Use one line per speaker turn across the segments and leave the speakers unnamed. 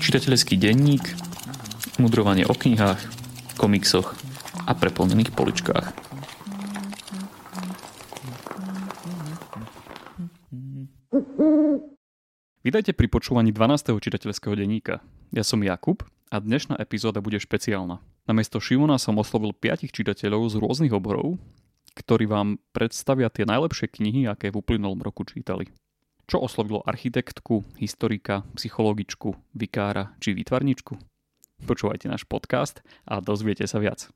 Čitateľský denník, mudrovanie o knihách, komiksoch a preplnených poličkách. Vítajte pri počúvaní 12. čitateľského denníka. Ja som Jakub a dnešná epizóda bude špeciálna. Namiesto Šimona som oslovil 5 čitateľov z rôznych oborov, ktorí vám predstavia tie najlepšie knihy, aké v uplynulom roku čítali. Čo oslovilo architektku, historika, psychologičku, vikára či výtvarničku? Počúvajte náš podcast a dozviete sa viac.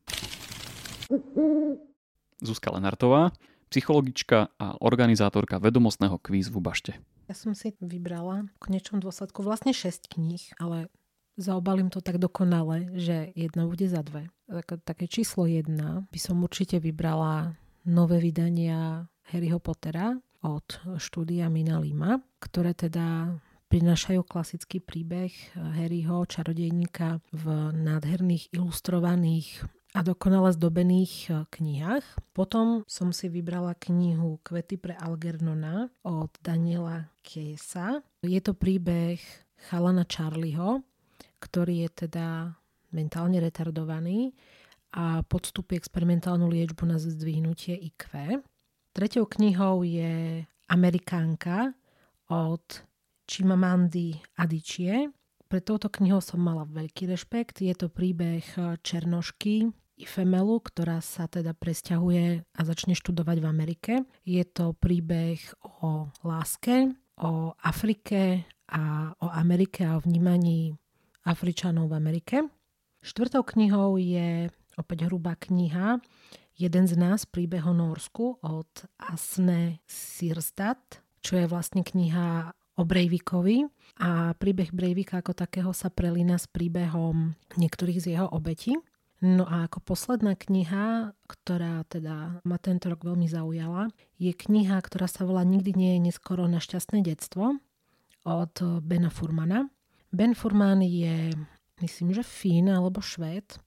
Zuzka Lenartová, psychologička a organizátorka vedomostného kvízu v Bašte.
Ja som si vybrala v konečnom dôsledku vlastne 6 kníh, ale zaobalím to tak dokonale, že jedna bude za dve. Tak, také číslo jedna by som určite vybrala nové vydania Harryho Pottera od štúdia Mina Lima, ktoré teda prinášajú klasický príbeh Harryho, čarodejníka v nádherných ilustrovaných a dokonale zdobených e, knihách. Potom som si vybrala knihu Kvety pre Algernona od Daniela Kiesa. Je to príbeh chalana Charlieho, ktorý je teda mentálne retardovaný a podstupuje experimentálnu liečbu na zdvihnutie IQ. Tretou knihou je Amerikánka od Chimamandy Adichie. Pre touto knihou som mala veľký rešpekt. Je to príbeh Černošky, Ifemelu, ktorá sa teda presťahuje a začne študovať v Amerike. Je to príbeh o láske, o Afrike a o Amerike a o vnímaní Afričanov v Amerike. Štvrtou knihou je opäť hrubá kniha Jeden z nás príbeh o Norsku od Asne Sirstad, čo je vlastne kniha o Breivikovi a príbeh Breivika ako takého sa prelína s príbehom niektorých z jeho obetí. No a ako posledná kniha, ktorá teda ma tento rok veľmi zaujala, je kniha, ktorá sa volá Nikdy nie je neskoro na šťastné detstvo od Bena Furmana. Ben Furman je, myslím, že Fín alebo Švéd,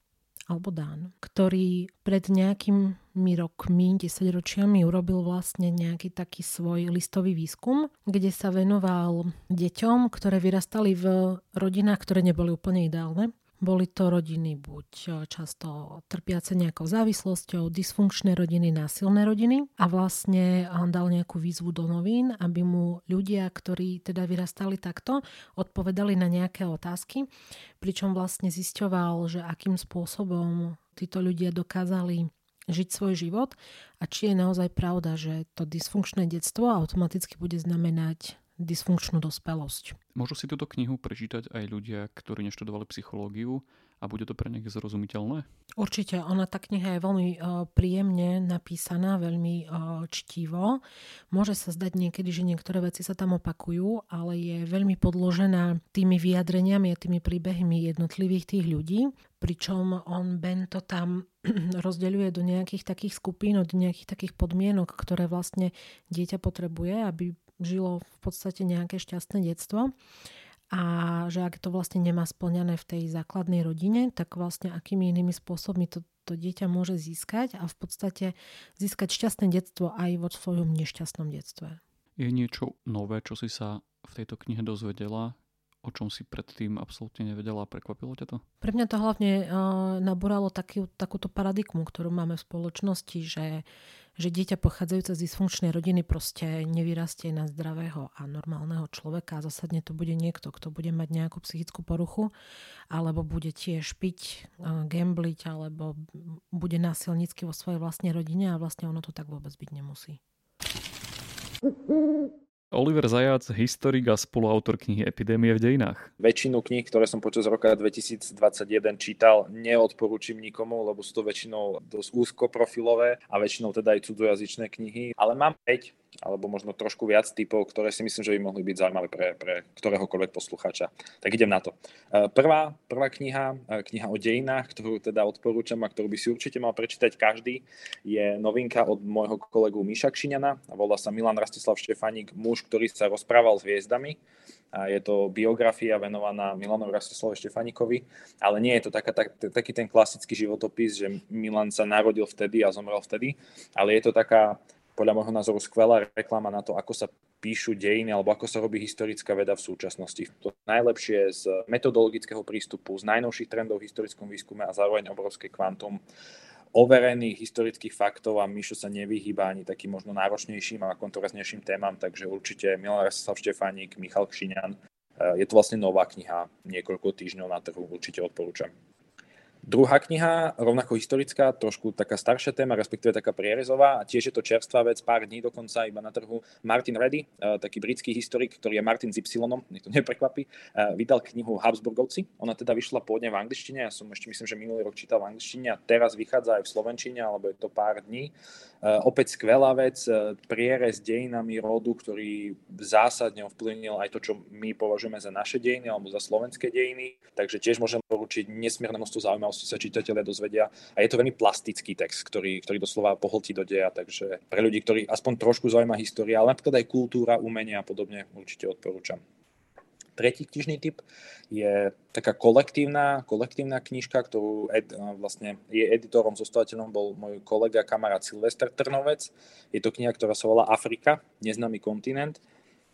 alebo Dán, ktorý pred nejakými rokmi, 10 ročiami urobil vlastne nejaký taký svoj listový výskum, kde sa venoval deťom, ktoré vyrastali v rodinách, ktoré neboli úplne ideálne boli to rodiny buď e, často trpiace nejakou závislosťou, dysfunkčné rodiny, násilné rodiny. A vlastne dal nejakú výzvu do novín, aby mu ľudia, ktorí teda vyrastali takto, odpovedali na nejaké otázky, pričom vlastne zisťoval, že akým spôsobom títo ľudia dokázali žiť svoj život a či je naozaj pravda, že to dysfunkčné detstvo automaticky bude znamenať dysfunkčnú dospelosť.
Môžu si túto knihu prečítať aj ľudia, ktorí neštudovali psychológiu a bude to pre nich zrozumiteľné?
Určite, ona tá kniha je veľmi uh, príjemne napísaná, veľmi uh, čtivo. Môže sa zdať niekedy, že niektoré veci sa tam opakujú, ale je veľmi podložená tými vyjadreniami a tými príbehmi jednotlivých tých ľudí. Pričom on Ben to tam rozdeľuje do nejakých takých skupín, do nejakých takých podmienok, ktoré vlastne dieťa potrebuje, aby žilo v podstate nejaké šťastné detstvo a že ak to vlastne nemá splňané v tej základnej rodine, tak vlastne akými inými spôsobmi to, to dieťa môže získať a v podstate získať šťastné detstvo aj vo svojom nešťastnom detstve.
Je niečo nové, čo si sa v tejto knihe dozvedela, o čom si predtým absolútne nevedela a prekvapilo ťa to?
Pre mňa to hlavne uh, nabúralo taký, takúto paradigmu, ktorú máme v spoločnosti, že že dieťa pochádzajúce z dysfunkčnej rodiny proste nevyrastie na zdravého a normálneho človeka a zasadne to bude niekto, kto bude mať nejakú psychickú poruchu alebo bude tiež piť, gambliť alebo bude násilnícky vo svojej vlastnej rodine a vlastne ono to tak vôbec byť nemusí.
Oliver Zajac, historik a spoluautor knihy Epidémie v dejinách.
Väčšinu kníh, ktoré som počas roka 2021 čítal, neodporúčim nikomu, lebo sú to väčšinou dosť úzkoprofilové a väčšinou teda aj cudzojazyčné knihy. Ale mám 5 alebo možno trošku viac typov, ktoré si myslím, že by mohli byť zaujímavé pre, pre ktoréhokoľvek poslucháča. Tak idem na to. E, prvá, prvá kniha, e, kniha o dejinách, ktorú teda odporúčam a ktorú by si určite mal prečítať každý, je novinka od môjho kolegu Miša Kšiňana. Volá sa Milan Rastislav Štefaník, muž, ktorý sa rozprával s hviezdami. A je to biografia venovaná Milanovi Rastislavovi Štefanikovi, ale nie je to taká, tak, taký ten klasický životopis, že Milan sa narodil vtedy a zomrel vtedy, ale je to taká podľa môjho názoru skvelá reklama na to, ako sa píšu dejiny alebo ako sa robí historická veda v súčasnosti. To najlepšie z metodologického prístupu, z najnovších trendov v historickom výskume a zároveň obrovské kvantum overených historických faktov a Mišo sa nevyhýba ani takým možno náročnejším a kontroverznejším témam, takže určite Milan Rastislav Štefánik, Michal Kšiňan. Je to vlastne nová kniha, niekoľko týždňov na trhu, určite odporúčam. Druhá kniha, rovnako historická, trošku taká staršia téma, respektíve taká prierezová, tiež je to čerstvá vec, pár dní dokonca iba na trhu. Martin Reddy, eh, taký britský historik, ktorý je Martin z Y, nech to neprekvapí, eh, vydal knihu Habsburgovci. Ona teda vyšla pôvodne v angličtine, ja som ešte myslím, že minulý rok čítal v angličtine a teraz vychádza aj v slovenčine, alebo je to pár dní. Eh, opäť skvelá vec, prierez dejinami rodu, ktorý zásadne ovplyvnil aj to, čo my považujeme za naše dejiny alebo za slovenské dejiny. Takže tiež môžem poručiť nesmierne množstvo si sa čitatelia dozvedia. A je to veľmi plastický text, ktorý, ktorý doslova pohltí do deja, takže pre ľudí, ktorí aspoň trošku zaujíma história, ale napríklad aj kultúra, umenia a podobne, určite odporúčam. Tretí knižný typ je taká kolektívna, kolektívna knižka, ktorú ed, vlastne je editorom, zostavateľom bol môj kolega, kamarát Silvester Trnovec. Je to kniha, ktorá sa volá Afrika, neznámy kontinent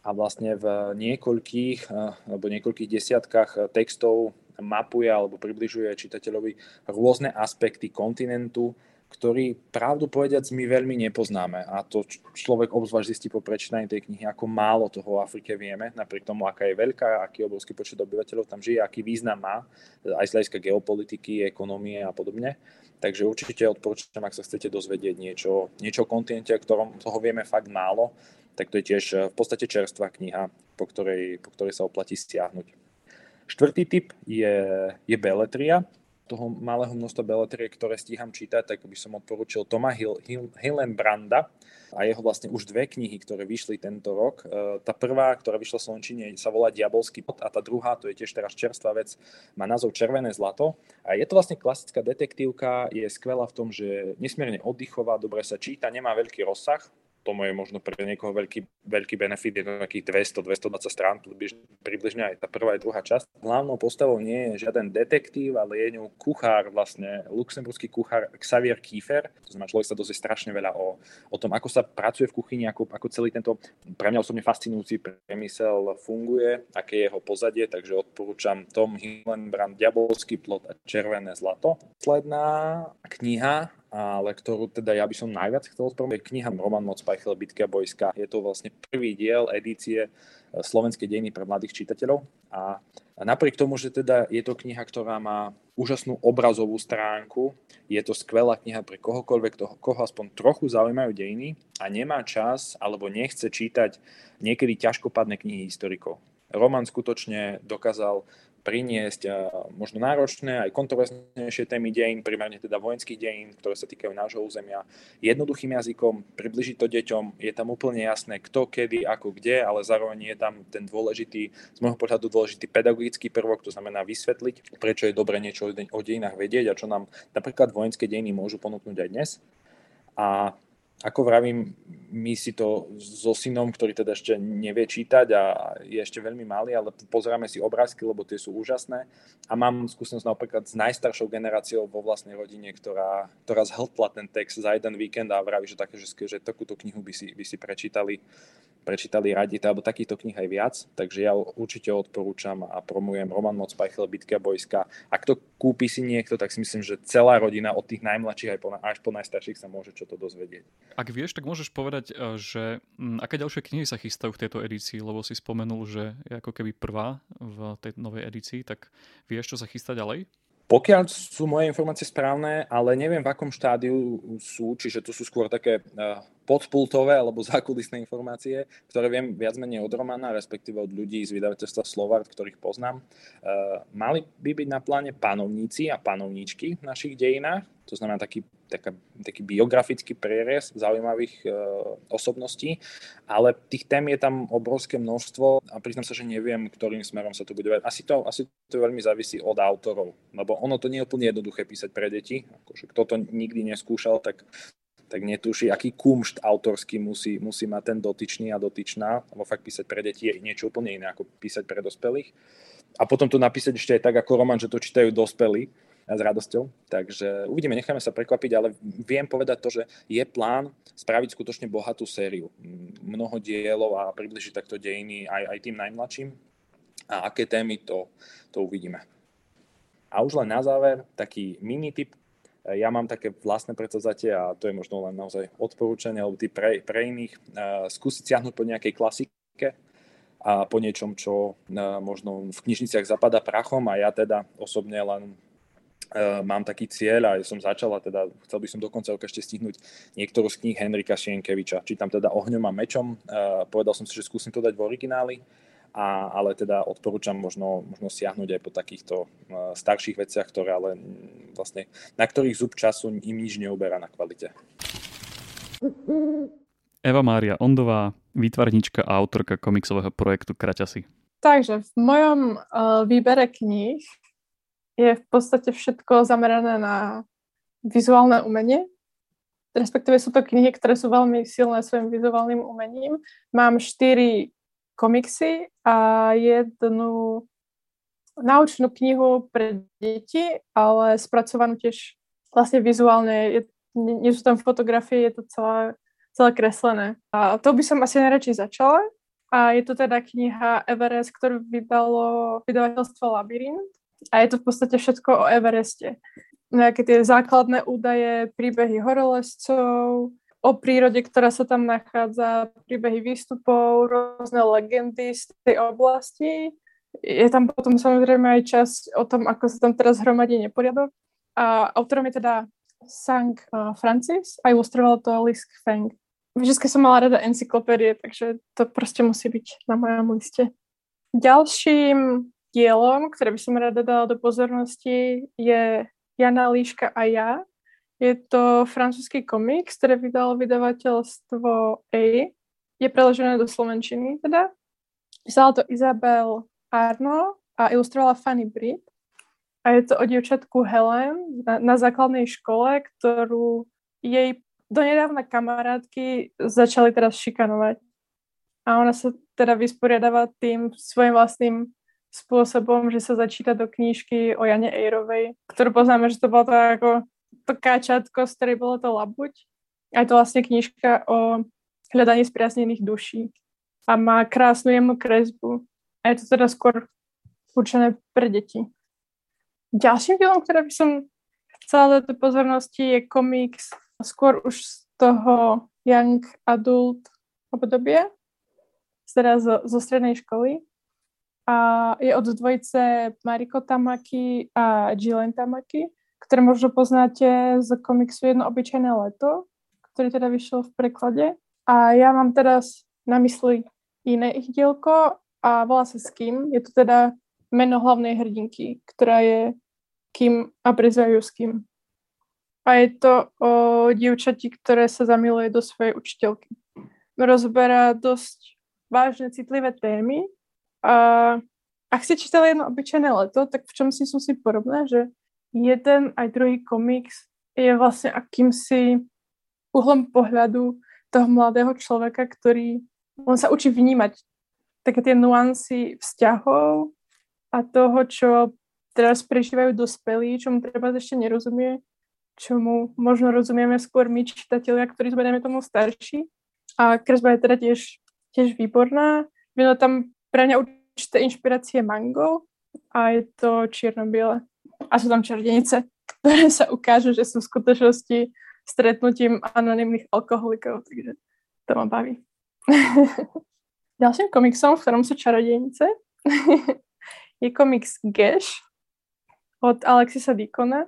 a vlastne v niekoľkých alebo niekoľkých desiatkách textov mapuje alebo približuje čitateľovi rôzne aspekty kontinentu, ktorý pravdu povediac my veľmi nepoznáme. A to človek obzvlášť zistí po prečítaní tej knihy, ako málo toho o Afrike vieme, napriek tomu, aká je veľká, aký obrovský počet obyvateľov tam žije, aký význam má, aj z hľadiska geopolitiky, ekonomie a podobne. Takže určite odporúčam, ak sa chcete dozvedieť niečo, niečo o kontinente, ktorom toho vieme fakt málo, tak to je tiež v podstate čerstvá kniha, po ktorej, po ktorej sa oplatí stiahnuť. Štvrtý typ je, je beletria. Toho malého množstva beletrie, ktoré stíham čítať, tak by som odporúčil Toma Hill, Hill, Hillenbranda a jeho vlastne už dve knihy, ktoré vyšli tento rok. E, tá prvá, ktorá vyšla v Slovenčine, sa volá Diabolský pot a tá druhá, to je tiež teraz čerstvá vec, má názov Červené zlato. A je to vlastne klasická detektívka, je skvelá v tom, že nesmierne oddychová, dobre sa číta, nemá veľký rozsah, to je možno pre niekoho veľký, veľký benefit, je to nejakých 200-220 strán, približne, aj tá prvá aj druhá časť. Hlavnou postavou nie je žiaden detektív, ale je ňou kuchár, vlastne luxemburský kuchár Xavier Kiefer. To znamená, človek sa dozvie strašne veľa o, o tom, ako sa pracuje v kuchyni, ako, ako celý tento pre mňa osobne fascinujúci priemysel funguje, aké je jeho pozadie, takže odporúčam Tom Hillenbrand, Diabolský plot a Červené zlato. Posledná kniha ale ktorú teda ja by som najviac chcel spomenúť, je kniha Roman Moc Pajchel, Bitka Bojska. Je to vlastne prvý diel edície e, slovenskej dejiny pre mladých čitateľov a napriek tomu, že teda je to kniha, ktorá má úžasnú obrazovú stránku, je to skvelá kniha pre kohokoľvek, toho, koho aspoň trochu zaujímajú dejiny a nemá čas alebo nechce čítať niekedy ťažkopadné knihy historikov. Roman skutočne dokázal priniesť možno náročné, aj kontroverznejšie témy dejín, primárne teda vojenských dejín, ktoré sa týkajú nášho územia, jednoduchým jazykom, približiť to deťom, je tam úplne jasné, kto, kedy, ako, kde, ale zároveň je tam ten dôležitý, z môjho pohľadu dôležitý pedagogický prvok, to znamená vysvetliť, prečo je dobre niečo o dejinách vedieť a čo nám napríklad vojenské dejiny môžu ponúknuť aj dnes. A ako vravím, my si to so synom, ktorý teda ešte nevie čítať a je ešte veľmi malý, ale pozeráme si obrázky, lebo tie sú úžasné. A mám skúsenosť napríklad s najstaršou generáciou vo vlastnej rodine, ktorá, ktorá zhltla ten text za jeden víkend a vraví, že, také, že, že takúto knihu by si, by si prečítali prečítali radi, alebo takýchto knih aj viac, takže ja určite odporúčam a promujem Roman Moc Pajchel, Bitka Bojska. Ak to kúpi si niekto, tak si myslím, že celá rodina od tých najmladších aj po, až po najstarších sa môže čo to dozvedieť.
Ak vieš, tak môžeš povedať, e, že aké ďalšie knihy sa chystajú v tejto edícii, lebo si spomenul, že je ako keby prvá v tej novej edícii, tak vieš, čo sa chystá ďalej?
Pokiaľ sú moje informácie správne, ale neviem v akom štádiu sú, čiže to sú skôr také uh, podpultové alebo zákulisné informácie, ktoré viem viac menej od Romana, respektíve od ľudí z vydavateľstva Slovart, ktorých poznám. Uh, mali by byť na pláne panovníci a panovníčky v našich dejinách, to znamená taký, taká, taký biografický prierez zaujímavých uh, osobností, ale tých tém je tam obrovské množstvo a priznám sa, že neviem, ktorým smerom sa to bude Asi to, asi to veľmi závisí od autorov, lebo ono to nie je úplne jednoduché písať pre deti. Akože, kto to nikdy neskúšal, tak tak netuší, aký kumšt autorský musí, musí mať ten dotyčný a dotyčná, lebo fakt písať pre deti je niečo úplne iné ako písať pre dospelých. A potom to napísať ešte aj tak ako román, že to čítajú dospelí, s radosťou. Takže uvidíme, necháme sa prekvapiť, ale viem povedať to, že je plán spraviť skutočne bohatú sériu. Mnoho dielov a približiť takto dejiny aj, aj tým najmladším. A aké témy, to, to uvidíme. A už len na záver, taký mini tip. Ja mám také vlastné predsavzatie a to je možno len naozaj odporúčanie, alebo pre, pre iných. Skúsiť siahnuť po nejakej klasike, a po niečom, čo možno v knižniciach zapadá prachom a ja teda osobne len mám taký cieľ a som začal a teda chcel by som do konca roka ešte stihnúť niektorú z kníh Henrika Šienkeviča. Čítam teda Ohňom a mečom, povedal som si, že skúsim to dať v origináli, a, ale teda odporúčam možno, možno siahnuť aj po takýchto uh, starších veciach, ktoré ale vlastne, na ktorých zub času im nič neuberá na kvalite.
Eva Mária Ondová, výtvarnička a autorka komiksového projektu Kraťasy.
Takže v mojom uh, výbere kníh je v podstate všetko zamerané na vizuálne umenie. Respektíve sú to knihy, ktoré sú veľmi silné svojim vizuálnym umením. Mám štyri komiksy a jednu naučnú knihu pre deti, ale spracovanú tiež vlastne vizuálne. Je, nie, nie sú tam fotografie, je to celé, celé kreslené. A to by som asi najradšej začala. A je to teda kniha Everest, ktorú vydalo vydavateľstvo Labyrint a je to v podstate všetko o Evereste. Nejaké tie základné údaje, príbehy horolescov, o prírode, ktorá sa tam nachádza, príbehy výstupov, rôzne legendy z tej oblasti. Je tam potom samozrejme aj časť o tom, ako sa tam teraz hromadí neporiadok. A autorom je teda Sang uh, Francis a ilustroval to Lisk Feng. Vždycky som mala rada encyklopédie, takže to proste musí byť na mojom liste. Ďalším dielom, ktoré by som rada dala do pozornosti, je Jana Líška a ja. Je to francúzsky komiks, ktoré vydalo vydavateľstvo A. Je preložené do Slovenčiny teda. Písala to Isabel Arno a ilustrovala Fanny Britt. A je to o dievčatku Helen na, na základnej škole, ktorú jej donedávna kamarátky začali teraz šikanovať. A ona sa teda vysporiadáva tým svojim vlastným spôsobom, že sa začíta do knížky o Jane Ejrovej, ktorú poznáme, že to bolo to ako to káčatko, z ktorej bolo to labuť. A je to vlastne knižka o hľadaní spriaznených duší. A má krásnu jemnú kresbu. A je to teda skôr určené pre deti. Ďalším filmom, ktoré by som chcela dať do pozornosti, je komiks skôr už z toho young adult obdobia, teda zo, zo strednej školy a je od dvojice Mariko Tamaki a Jilen Tamaki, ktoré možno poznáte z komiksu Jedno obyčajné leto, ktorý teda vyšiel v preklade. A ja mám teraz na mysli iné ich dielko a volá sa Skim. Je to teda meno hlavnej hrdinky, ktorá je Kim a prezvajú s Kim. A je to o dievčati, ktoré sa zamiluje do svojej učiteľky. Rozberá dosť vážne, citlivé témy, a ak si čítali jedno obyčajné leto, tak v čom si sú si podobné, že jeden aj druhý komiks je vlastne akýmsi uhlom pohľadu toho mladého človeka, ktorý on sa učí vnímať také tie nuancy vzťahov a toho, čo teraz prežívajú dospelí, čomu treba ešte nerozumie, čomu možno rozumieme skôr my čitatelia, ktorí sme, dajme tomu, starší. A kresba je teda tiež, tiež výborná. Vino tam pre mňa určité inšpirácie mango a je to čierno-biele. A sú tam čardenice, ktoré sa ukážu, že sú v skutočnosti stretnutím anonimných alkoholikov, takže to ma baví. Ďalším komiksom, v ktorom sú čarodejnice, je komiks Gash od Alexisa Dikona.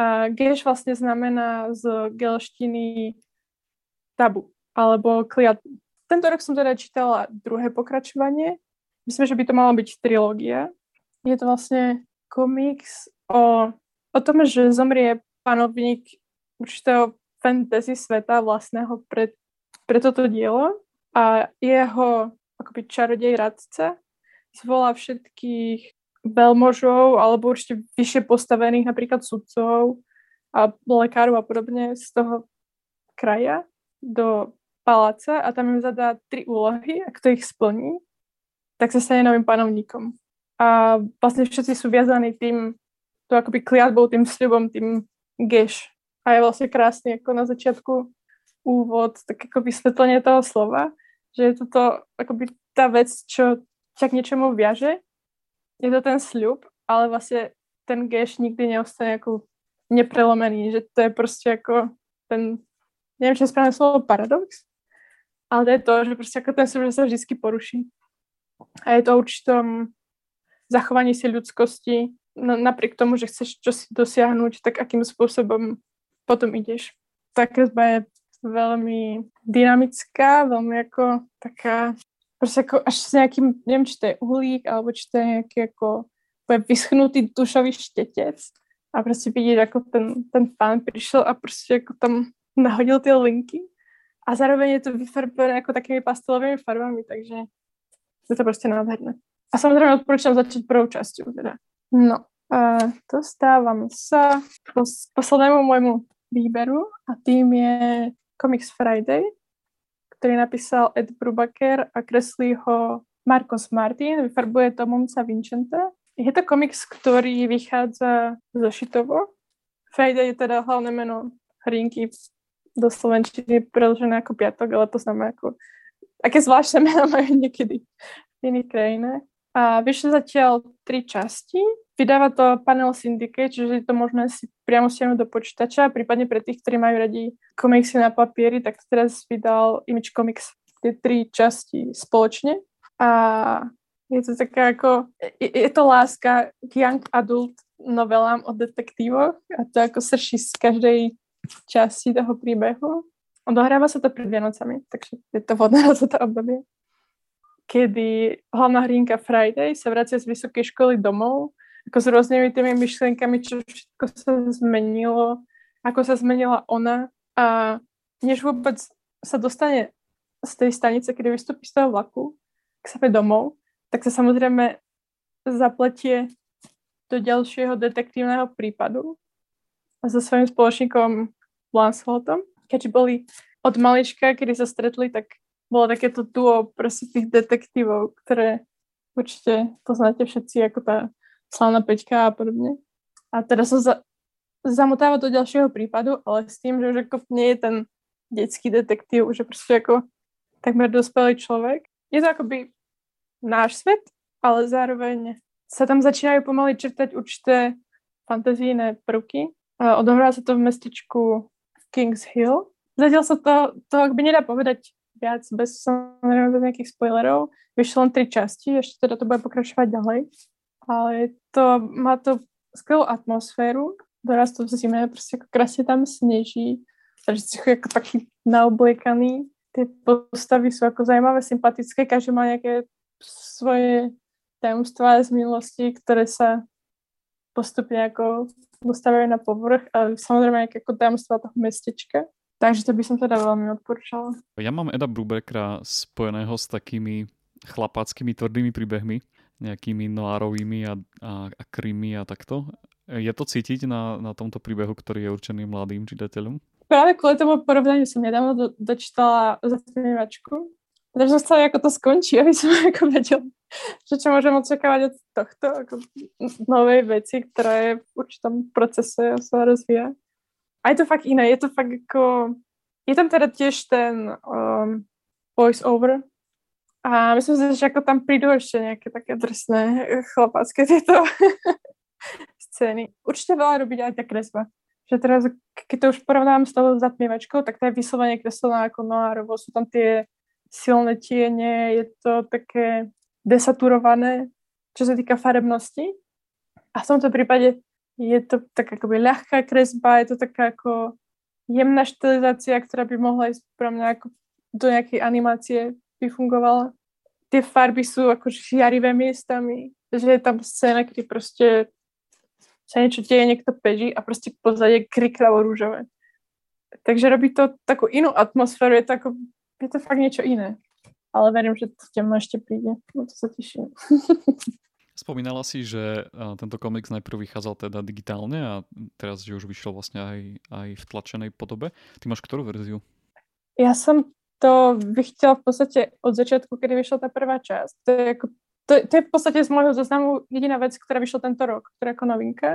A Gash vlastne znamená z gelštiny tabu, alebo kliatbu. Tento rok som teda čítala druhé pokračovanie. Myslím, že by to mala byť trilógia. Je to vlastne komiks o, o tom, že zomrie panovník určitého fantasy sveta vlastného pre, pre toto dielo a jeho akoby čarodej radca zvolá všetkých veľmožov alebo určite vyššie postavených napríklad sudcov a lekárov a podobne z toho kraja do paláca a tam im zadá tri úlohy a kto ich splní, tak sa stane novým panovníkom. A vlastne všetci sú viazaní tým to akoby kliatbou, tým sľubom, tým geš. A je vlastne krásny ako na začiatku úvod, tak ako vysvetlenie toho slova, že je toto akoby tá vec, čo ťa k niečomu viaže, je to ten sľub, ale vlastne ten geš nikdy neostane ako neprelomený, že to je proste ako ten, neviem, či je správne slovo paradox, ale to je to, že proste ako ten sľub, sa vždy poruší. A je to určitom zachovaní si ľudskosti, no, napriek tomu, že chceš čo si dosiahnuť, tak akým spôsobom potom ideš. Tá kresba je veľmi dynamická, veľmi ako taká, proste ako až s nejakým, neviem, či to je uhlík, alebo či to je nejaký ako vyschnutý dušový štetec a proste vidieť, ako ten, ten pán prišiel a proste ako tam nahodil tie linky a zároveň je to vyfarbené ako takými pastelovými farbami, takže je to proste nádherné. A samozrejme odporúčam začať prvou časťou teda. No, a dostávam sa k poslednému môjmu výberu a tým je Comics Friday, ktorý napísal Ed Brubaker a kreslí ho Marcos Martin, vyfarbuje to Monca Vincente. Je to komiks, ktorý vychádza zo Šitovo. Friday je teda hlavné meno hrinky do Slovenčiny preložené ako piatok, ale to znamená ako aké zvláštne meno majú niekedy v iných krajinách. A vyšli zatiaľ tri časti. Vydáva to Panel Syndicate, čiže je to možné si priamo stiahnuť do počítača, prípadne pre tých, ktorí majú radi komiksy na papieri, tak teraz vydal Image Comics tie tri časti spoločne. A je to taká ako, je, je to láska k young adult novelám o detektívoch a to ako srší z každej časti toho príbehu. Odohráva sa to pred Vianocami, takže je to vhodné na toto obdobie kedy hlavná hrinka Friday sa vracia z vysokej školy domov, ako s rôznymi tými myšlienkami, čo všetko sa zmenilo, ako sa zmenila ona a než vôbec sa dostane z tej stanice, kedy vystúpi z toho vlaku k sebe domov, tak sa samozrejme zapletie do ďalšieho detektívneho prípadu so svojím spoločníkom Lancelotom. Keďže boli od malička, kedy sa stretli, tak bolo takéto duo proste tých detektívov, ktoré určite poznáte všetci, ako tá slavná Peťka a podobne. A teraz sa za, zamotáva do ďalšieho prípadu, ale s tým, že už ako nie je ten detský detektív, že proste ako takmer dospelý človek. Je to akoby náš svet, ale zároveň sa tam začínajú pomaly črtať určité fantazijné prvky. Odohrá sa to v mestečku Kings Hill. Zatiaľ sa to, to by nedá povedať viac, bez, samozrejme bez nejakých spoilerov. Vyšlo len tri časti, ešte teda to bude pokračovať ďalej. Ale to, má to skvelú atmosféru, doraz to v zime, proste ako krásne tam sneží, takže si ako taký naobliekaný. Tie postavy sú ako zaujímavé, sympatické, každý má nejaké svoje tajomstvá z minulosti, ktoré sa postupne ako dostávajú na povrch a samozrejme nejaké ako tajomstvá toho mestečka. Takže to by som teda veľmi odporúčala.
Ja mám Eda Brubekra spojeného s takými chlapáckými tvrdými príbehmi, nejakými noárovými a, a, a krymy a takto. Je to cítiť na, na tomto príbehu, ktorý je určený mladým čitateľom?
Práve kvôli tomu porovnaniu som nedávno do, dočítala zatmievačku. Takže som chcela, ako to skončí, aby som ako vedel, že čo môžem očakávať od tohto ako novej veci, ktorá je v určitom procese a sa rozvíja. A je to fakt iné, je to fakt ako... Je tam teda tiež ten um, voice over a myslím si, že ako tam prídu ešte nejaké také drsné chlapácké tieto scény. Určite veľa robiť aj tá kresba. Že teraz, keď to už porovnám s tou zatmievačkou, tak to je vyslovene kreslená ako noárovo. Sú tam tie silné tiene, je to také desaturované, čo sa týka farebnosti. A v tomto prípade je to tak akoby ľahká kresba, je to taká ako jemná štilizácia, ktorá by mohla ísť pre mňa ako do nejakej animácie by fungovala. Tie farby sú ako žiarivé miestami, že je tam scéna, kedy proste sa niečo deje, niekto peží a proste pozadie kriklavo rúžové. Takže robí to takú inú atmosféru, je to, ako, je to fakt niečo iné. Ale verím, že to temno ešte príde. No to sa teším.
Spomínala si, že tento komiks najprv vychádzal teda digitálne a teraz, že už vyšiel vlastne aj, aj v tlačenej podobe. Ty máš ktorú verziu?
Ja som to vychťala v podstate od začiatku, kedy vyšla tá prvá časť. To je, ako, to, to je v podstate z môjho zoznamu jediná vec, ktorá vyšla tento rok, ktorá ako novinka.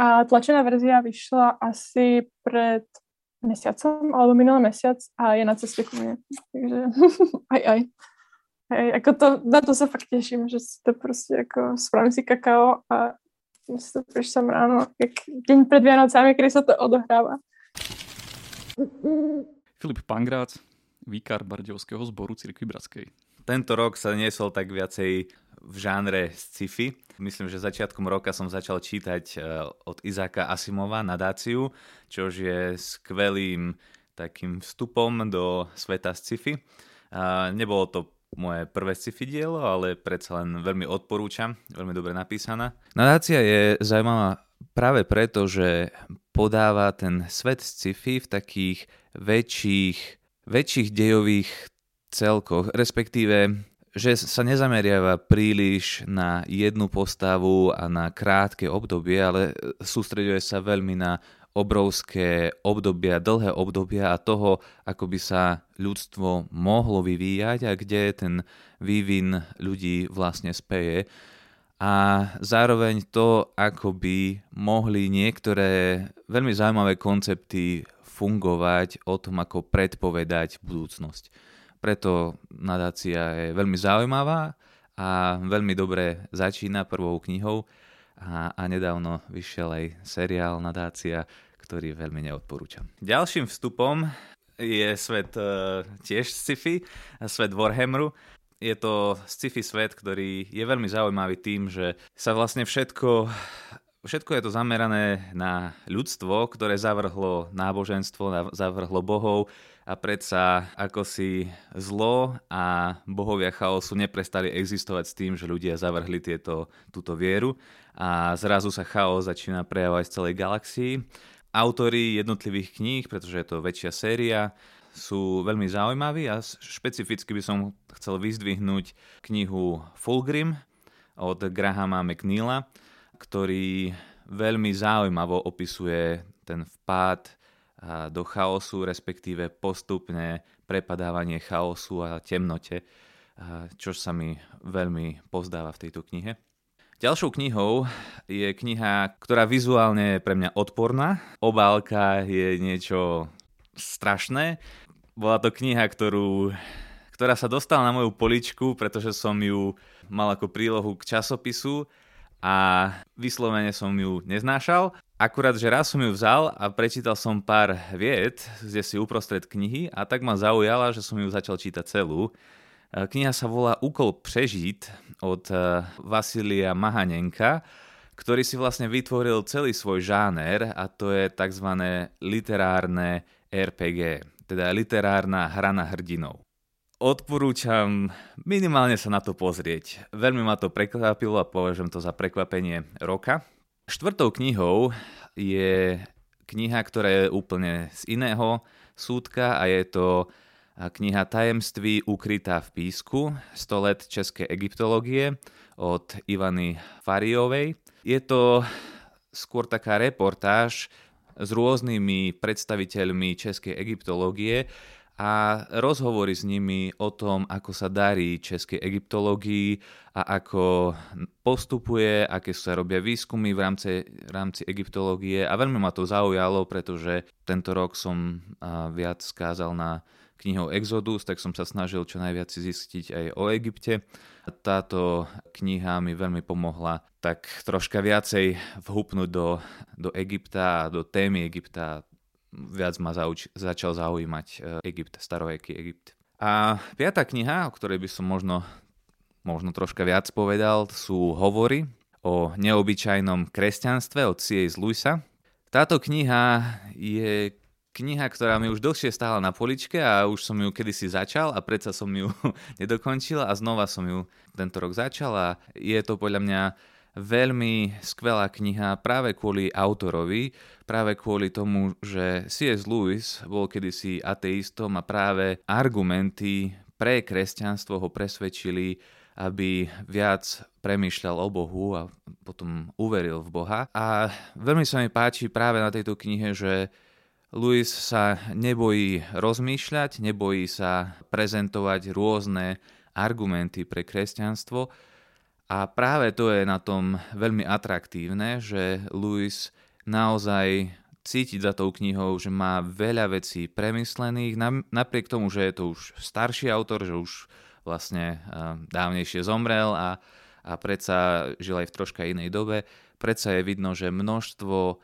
A tlačená verzia vyšla asi pred mesiacom, alebo minulý mesiac a je na ceste ku mne. Takže aj, aj. Hej, ako to, na to sa fakt teším, že si to proste ako spravím si kakao a to prečítam ráno, jak deň pred Vianocami, kedy sa to odohráva.
Filip Pangrác, výkar Bardiovského zboru Cirkvi Bratskej.
Tento rok sa niesol tak viacej v žánre sci-fi. Myslím, že začiatkom roka som začal čítať e, od Izáka Asimova nadáciu, čo je skvelým takým vstupom do sveta sci-fi. Nebolo to moje prvé sci-fi dielo, ale predsa len veľmi odporúčam, veľmi dobre napísaná. Nadácia je zaujímavá práve preto, že podáva ten svet sci-fi v takých väčších, väčších dejových celkoch, respektíve že sa nezameriava príliš na jednu postavu a na krátke obdobie, ale sústreďuje sa veľmi na obrovské obdobia, dlhé obdobia a toho, ako by sa ľudstvo mohlo vyvíjať a kde ten vývin ľudí vlastne speje. A zároveň to, ako by mohli niektoré veľmi zaujímavé koncepty fungovať o tom, ako predpovedať budúcnosť. Preto nadácia je veľmi zaujímavá a veľmi dobre začína prvou knihou a, a nedávno vyšiel aj seriál Nadácia, ktorý veľmi neodporúčam. Ďalším vstupom je svet uh, tiež sci-fi, svet Warhammeru. Je to sci-fi svet, ktorý je veľmi zaujímavý tým, že sa vlastne všetko Všetko je to zamerané na ľudstvo, ktoré zavrhlo náboženstvo, zavrhlo bohov, a predsa ako si zlo a bohovia chaosu neprestali existovať s tým, že ľudia zavrhli tieto, túto vieru a zrazu sa chaos začína prejavovať v celej galaxii. Autori jednotlivých kníh, pretože je to väčšia séria, sú veľmi zaujímaví a špecificky by som chcel vyzdvihnúť knihu Fulgrim od Grahama McNeila, ktorý veľmi zaujímavo opisuje ten vpád do chaosu, respektíve postupné prepadávanie chaosu a temnote, čo sa mi veľmi pozdáva v tejto knihe. Ďalšou knihou je kniha, ktorá vizuálne je pre mňa odporná. Obálka je niečo strašné. Bola to kniha, ktorú, ktorá sa dostala na moju poličku, pretože som ju mal ako prílohu k časopisu a vyslovene som ju neznášal Akurát, že raz som ju vzal a prečítal som pár vied, kde si uprostred knihy a tak ma zaujala, že som ju začal čítať celú. E, kniha sa volá Úkol prežiť od e, Vasilia Mahanenka, ktorý si vlastne vytvoril celý svoj žáner a to je tzv. literárne RPG, teda literárna hra na hrdinov. Odporúčam minimálne sa na to pozrieť. Veľmi ma to prekvapilo a považujem to za prekvapenie roka. Štvrtou knihou je kniha, ktorá je úplne z iného súdka a je to kniha Tajemství ukrytá v písku 100 let českej egyptológie od Ivany Fariovej. Je to skôr taká reportáž s rôznymi predstaviteľmi českej egyptológie a rozhovory s nimi o tom, ako sa darí českej egyptológii a ako postupuje, aké sa robia výskumy v rámci, rámci egyptológie a veľmi ma to zaujalo, pretože tento rok som viac skázal na knihou Exodus, tak som sa snažil čo najviac zistiť aj o Egypte. Táto kniha mi veľmi pomohla tak troška viacej vhupnúť do, do Egypta a do témy Egypta, viac ma zauč- začal zaujímať e, Egypt, staroveký Egypt. A piata kniha, o ktorej by som možno, možno troška viac povedal, sú Hovory o neobyčajnom kresťanstve od C.S. Lewisa. Táto kniha je kniha, ktorá mi už dlhšie stála na poličke a už som ju kedysi začal a predsa som ju nedokončil a znova som ju tento rok začal a je to podľa mňa veľmi skvelá kniha práve kvôli autorovi, práve kvôli tomu, že C.S. Lewis bol kedysi ateistom a práve argumenty pre kresťanstvo ho presvedčili, aby viac premýšľal o Bohu a potom uveril v Boha. A veľmi sa mi páči práve na tejto knihe, že Lewis sa nebojí rozmýšľať, nebojí sa prezentovať rôzne argumenty pre kresťanstvo, a práve to je na tom veľmi atraktívne, že Lewis naozaj cítiť za tou knihou, že má veľa vecí premyslených, napriek tomu, že je to už starší autor, že už vlastne dávnejšie zomrel a, a predsa žil aj v troška inej dobe, predsa je vidno, že množstvo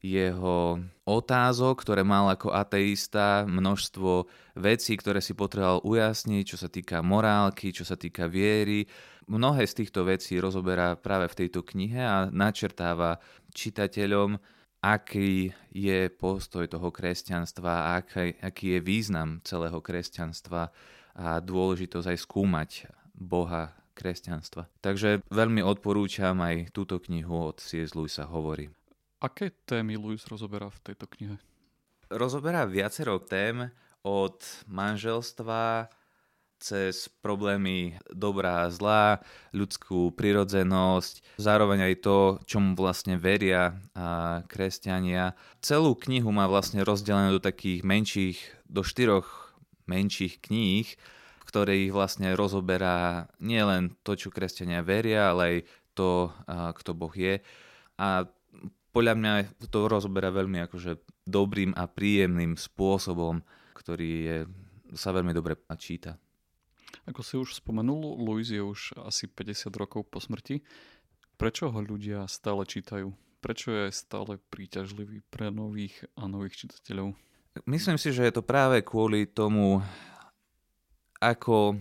jeho otázok, ktoré mal ako ateista, množstvo vecí, ktoré si potreboval ujasniť, čo sa týka morálky, čo sa týka viery. Mnohé z týchto vecí rozoberá práve v tejto knihe a načrtáva čitateľom, aký je postoj toho kresťanstva, aký, aký je význam celého kresťanstva a dôležitosť aj skúmať Boha kresťanstva. Takže veľmi odporúčam aj túto knihu od C.S. Lewisa hovorí.
Aké témy Lewis rozoberá v tejto knihe?
Rozoberá viacero tém od manželstva cez problémy dobrá a zlá, ľudskú prirodzenosť, zároveň aj to, čomu vlastne veria a kresťania. Celú knihu má vlastne rozdelené do takých menších, do štyroch menších kníh, v ktorých vlastne rozoberá nielen to, čo kresťania veria, ale aj to, kto Boh je. A podľa mňa to rozoberá veľmi akože dobrým a príjemným spôsobom, ktorý je, sa veľmi dobre číta.
Ako si už spomenul, Louis je už asi 50 rokov po smrti. Prečo ho ľudia stále čítajú? Prečo je stále príťažlivý pre nových a nových čitateľov?
Myslím si, že je to práve kvôli tomu, ako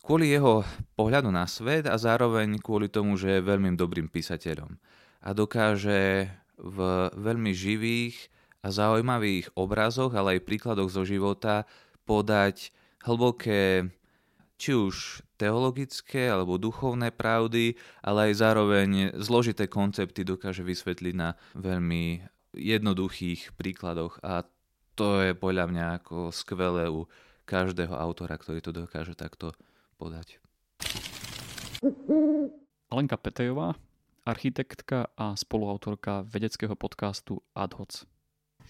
kvôli jeho pohľadu na svet a zároveň kvôli tomu, že je veľmi dobrým písateľom a dokáže v veľmi živých a zaujímavých obrazoch, ale aj príkladoch zo života podať hlboké či už teologické alebo duchovné pravdy, ale aj zároveň zložité koncepty dokáže vysvetliť na veľmi jednoduchých príkladoch a to je podľa mňa ako skvelé u každého autora, ktorý to dokáže takto podať.
Alenka Petejová, architektka a spoluautorka vedeckého podcastu AdHoc.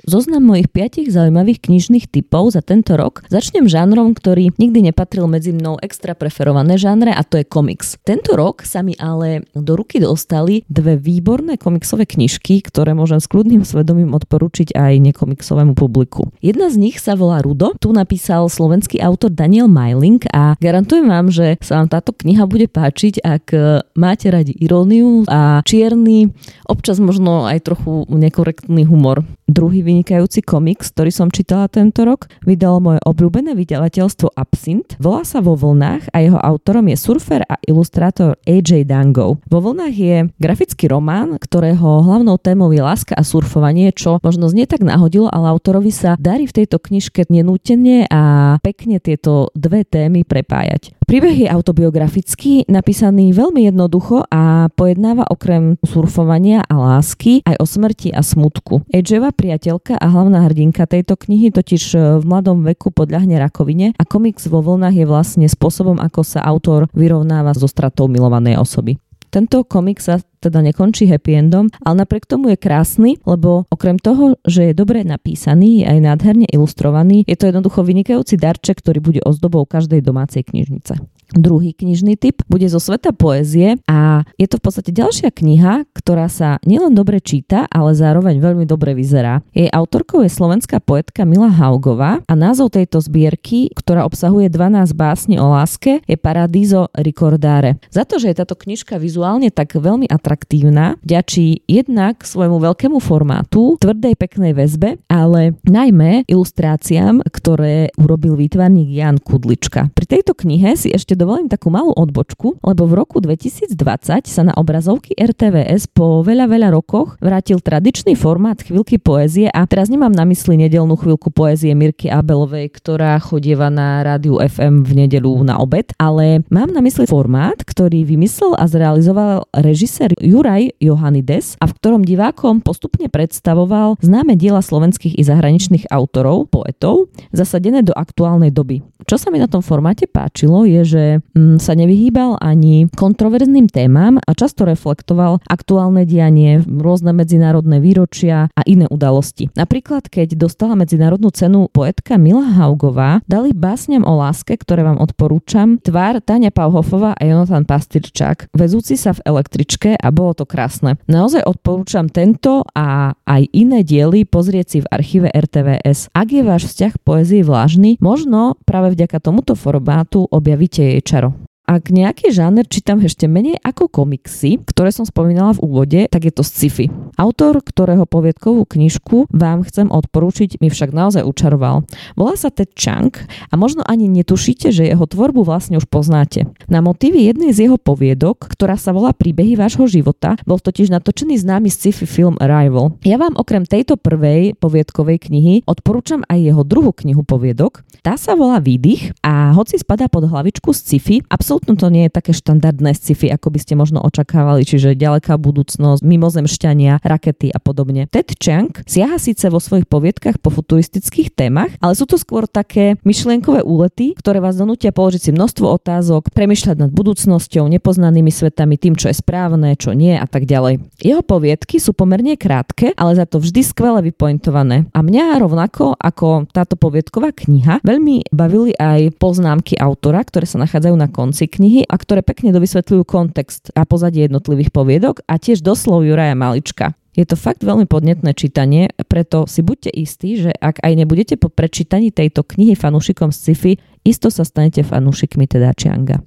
Zoznam mojich piatich zaujímavých knižných typov za tento rok začnem žánrom, ktorý nikdy nepatril medzi mnou extra preferované žánre a to je komiks. Tento rok sa mi ale do ruky dostali dve výborné komiksové knižky, ktoré môžem s kľudným svedomím odporučiť aj nekomiksovému publiku. Jedna z nich sa volá Rudo, tu napísal slovenský autor Daniel Majling a garantujem vám, že sa vám táto kniha bude páčiť, ak máte radi iróniu a čierny, občas možno aj trochu nekorektný humor. Druhý vynikajúci komiks, ktorý som čítala tento rok, vydalo moje obľúbené vydavateľstvo Absint. Volá sa Vo vlnách a jeho autorom je surfer a ilustrátor AJ Dango. Vo vlnách je grafický román, ktorého hlavnou témou je láska a surfovanie, čo možno znie tak nahodilo, ale autorovi sa darí v tejto knižke nenútene a pekne tieto dve témy prepájať. Príbeh je autobiografický, napísaný veľmi jednoducho a pojednáva okrem surfovania a lásky aj o smrti a smutku. AJova priateľka a hlavná hrdinka tejto knihy totiž e, v mladom veku podľahne rakovine a komiks vo vlnách je vlastne spôsobom, ako sa autor vyrovnáva so stratou milovanej osoby. Tento komik sa teda nekončí happy endom, ale napriek tomu je krásny, lebo okrem toho, že je dobre napísaný, je aj nádherne ilustrovaný, je to jednoducho vynikajúci darček, ktorý bude ozdobou každej domácej knižnice. Druhý knižný typ bude zo sveta poézie a je to v podstate ďalšia kniha, ktorá sa nielen dobre číta, ale zároveň veľmi dobre vyzerá. Jej autorkou je slovenská poetka Mila Haugová a názov tejto zbierky, ktorá obsahuje 12 básni o láske, je Paradiso Ricordare. Za to, že je táto knižka vizuálne tak veľmi atraktívna, ďačí jednak svojmu veľkému formátu, tvrdej peknej väzbe, ale najmä ilustráciám, ktoré urobil výtvarník Jan Kudlička. Pri tejto knihe si ešte dovolím takú malú odbočku, lebo v roku 2020 sa na obrazovky RTVS po veľa, veľa rokoch vrátil tradičný formát chvíľky poézie a teraz nemám na mysli nedelnú chvíľku poézie Mirky Abelovej, ktorá chodieva na rádiu FM v nedelu na obed, ale mám na mysli formát, ktorý vymyslel a zrealizoval režisér Juraj Johannides a v ktorom divákom postupne predstavoval známe diela slovenských i zahraničných autorov, poetov, zasadené do aktuálnej doby. Čo sa mi na tom formáte páčilo je, že mm, sa nevyhýbal ani kontroverzným témam a často reflektoval aktuálne dianie, rôzne medzinárodné výročia a iné udalosti. Napríklad, keď dostala medzinárodnú cenu poetka Mila Haugová, dali básňam o láske, ktoré vám odporúčam, tvár Tania Pauhofová a Jonathan Pastyrčák, vezúci sa v električke a bolo to krásne. Naozaj odporúčam tento a aj iné diely pozrieť si v archíve RTVS. Ak je váš vzťah poezii vlážny, možno práve vďaka tomuto formátu objavíte jej čaro. Ak nejaký žáner čítam ešte menej ako komiksy, ktoré som spomínala v úvode, tak je to sci-fi. Autor, ktorého poviedkovú knižku vám chcem odporúčiť, mi však naozaj učaroval. Volá sa Ted Chang a možno ani netušíte, že jeho tvorbu vlastne už poznáte. Na motívy jednej z jeho poviedok, ktorá sa volá Príbehy vášho života, bol totiž natočený známy sci-fi film Arrival. Ja vám okrem tejto prvej poviedkovej knihy odporúčam aj jeho druhú knihu poviedok. Tá sa volá Výdych a hoci spadá pod hlavičku sci-fi, absolútne absolútne to nie je také štandardné sci-fi, ako by ste možno očakávali, čiže ďaleká budúcnosť, mimozemšťania, rakety a podobne. Ted Chiang siaha síce vo svojich poviedkach po futuristických témach, ale sú to skôr také myšlienkové úlety, ktoré vás donútia položiť si množstvo otázok, premyšľať nad budúcnosťou, nepoznanými svetami, tým, čo je správne, čo nie a tak ďalej. Jeho poviedky sú pomerne krátke, ale za to vždy skvele vypointované. A mňa rovnako ako táto poviedková kniha veľmi bavili aj poznámky autora, ktoré sa nachádzajú na konci knihy a ktoré pekne dovysvetľujú kontext a pozadie jednotlivých poviedok a tiež doslov Juraja Malička. Je to fakt veľmi podnetné čítanie, preto si buďte istí, že ak aj nebudete po prečítaní tejto knihy fanúšikom sci-fi, isto sa stanete fanúšikmi teda Čianga.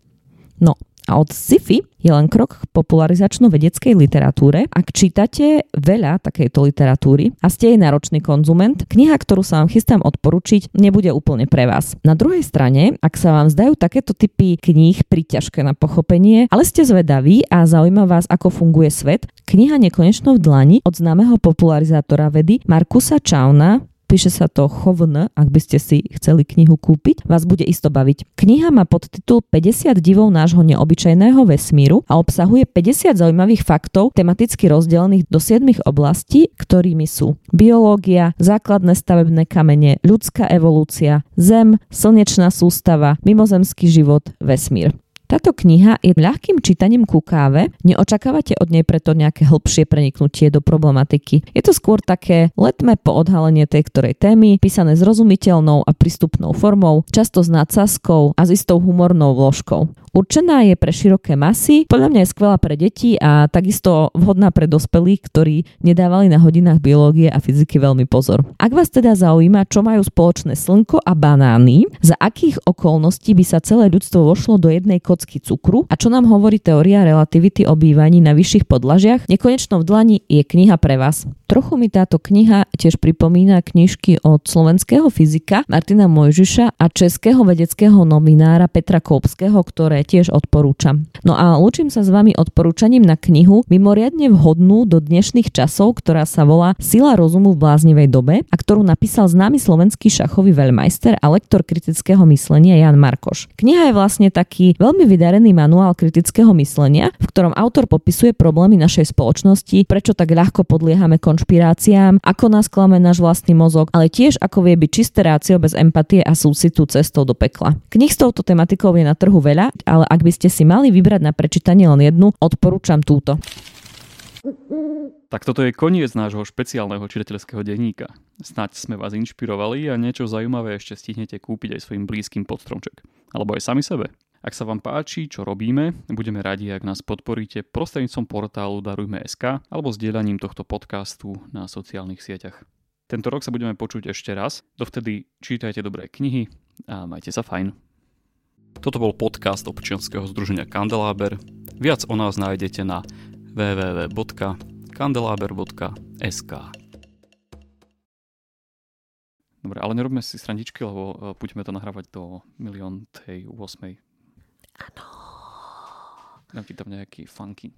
No, a od sci-fi je len krok k popularizačno-vedeckej literatúre. Ak čítate veľa takejto literatúry a ste jej náročný konzument, kniha, ktorú sa vám chystám odporučiť, nebude úplne pre vás. Na druhej strane, ak sa vám zdajú takéto typy kníh priťažké na pochopenie, ale ste zvedaví a zaujíma vás, ako funguje svet, kniha Nekonečno v dlani od známeho popularizátora vedy Markusa Čauna píše sa to Chovn, ak by ste si chceli knihu kúpiť, vás bude isto baviť. Kniha má podtitul 50 divov nášho neobyčajného vesmíru a obsahuje 50 zaujímavých faktov tematicky rozdelených do 7 oblastí, ktorými sú biológia, základné stavebné kamene, ľudská evolúcia, zem, slnečná sústava, mimozemský život, vesmír. Táto kniha je ľahkým čítaním ku káve, neočakávate od nej preto nejaké hĺbšie preniknutie do problematiky. Je to skôr také letme po odhalenie tej ktorej témy, písané zrozumiteľnou a prístupnou formou, často s nadsázkou a s istou humornou vložkou. Určená je pre široké masy, podľa mňa je skvelá pre deti a takisto vhodná pre dospelých, ktorí nedávali na hodinách biológie a fyziky veľmi pozor. Ak vás teda zaujíma, čo majú spoločné slnko a banány, za akých okolností by sa celé ľudstvo vošlo do jednej kocky cukru a čo nám hovorí teória relativity o bývaní na vyšších podlažiach, nekonečno v dlani je kniha pre vás. Trochu mi táto kniha tiež pripomína knižky od slovenského fyzika Martina Mojžiša a českého vedeckého nominára Petra Koupského, ktoré tiež odporúčam. No a lúčim sa s vami odporúčaním na knihu mimoriadne vhodnú do dnešných časov, ktorá sa volá Sila rozumu v bláznivej dobe a ktorú napísal známy slovenský šachový veľmajster a lektor kritického myslenia Jan Markoš. Kniha je vlastne taký veľmi vydarený manuál kritického myslenia, v ktorom autor popisuje problémy našej spoločnosti, prečo tak ľahko podliehame konšpiráciám, ako nás klame náš vlastný mozog, ale tiež ako vie byť čisté rácio bez empatie a súcitu cestou do pekla. Knih s touto tematikou je na trhu veľa, ale ak by ste si mali vybrať na prečítanie len jednu, odporúčam túto.
Tak toto je koniec nášho špeciálneho čitateľského denníka. Snaď sme vás inšpirovali a niečo zaujímavé ešte stihnete kúpiť aj svojim blízkym pod stromček. Alebo aj sami sebe. Ak sa vám páči, čo robíme, budeme radi, ak nás podporíte prostredníctvom portálu Darujme.sk alebo zdieľaním tohto podcastu na sociálnych sieťach. Tento rok sa budeme počuť ešte raz, dovtedy čítajte dobré knihy a majte sa fajn. Toto bol podcast občianskeho združenia Kandeláber. Viac o nás nájdete na www.kandelaber.sk Dobre, ale nerobme si srandičky, lebo e, budeme to nahrávať do milión tej 8.
Áno.
Dám ti tam nejaký funky.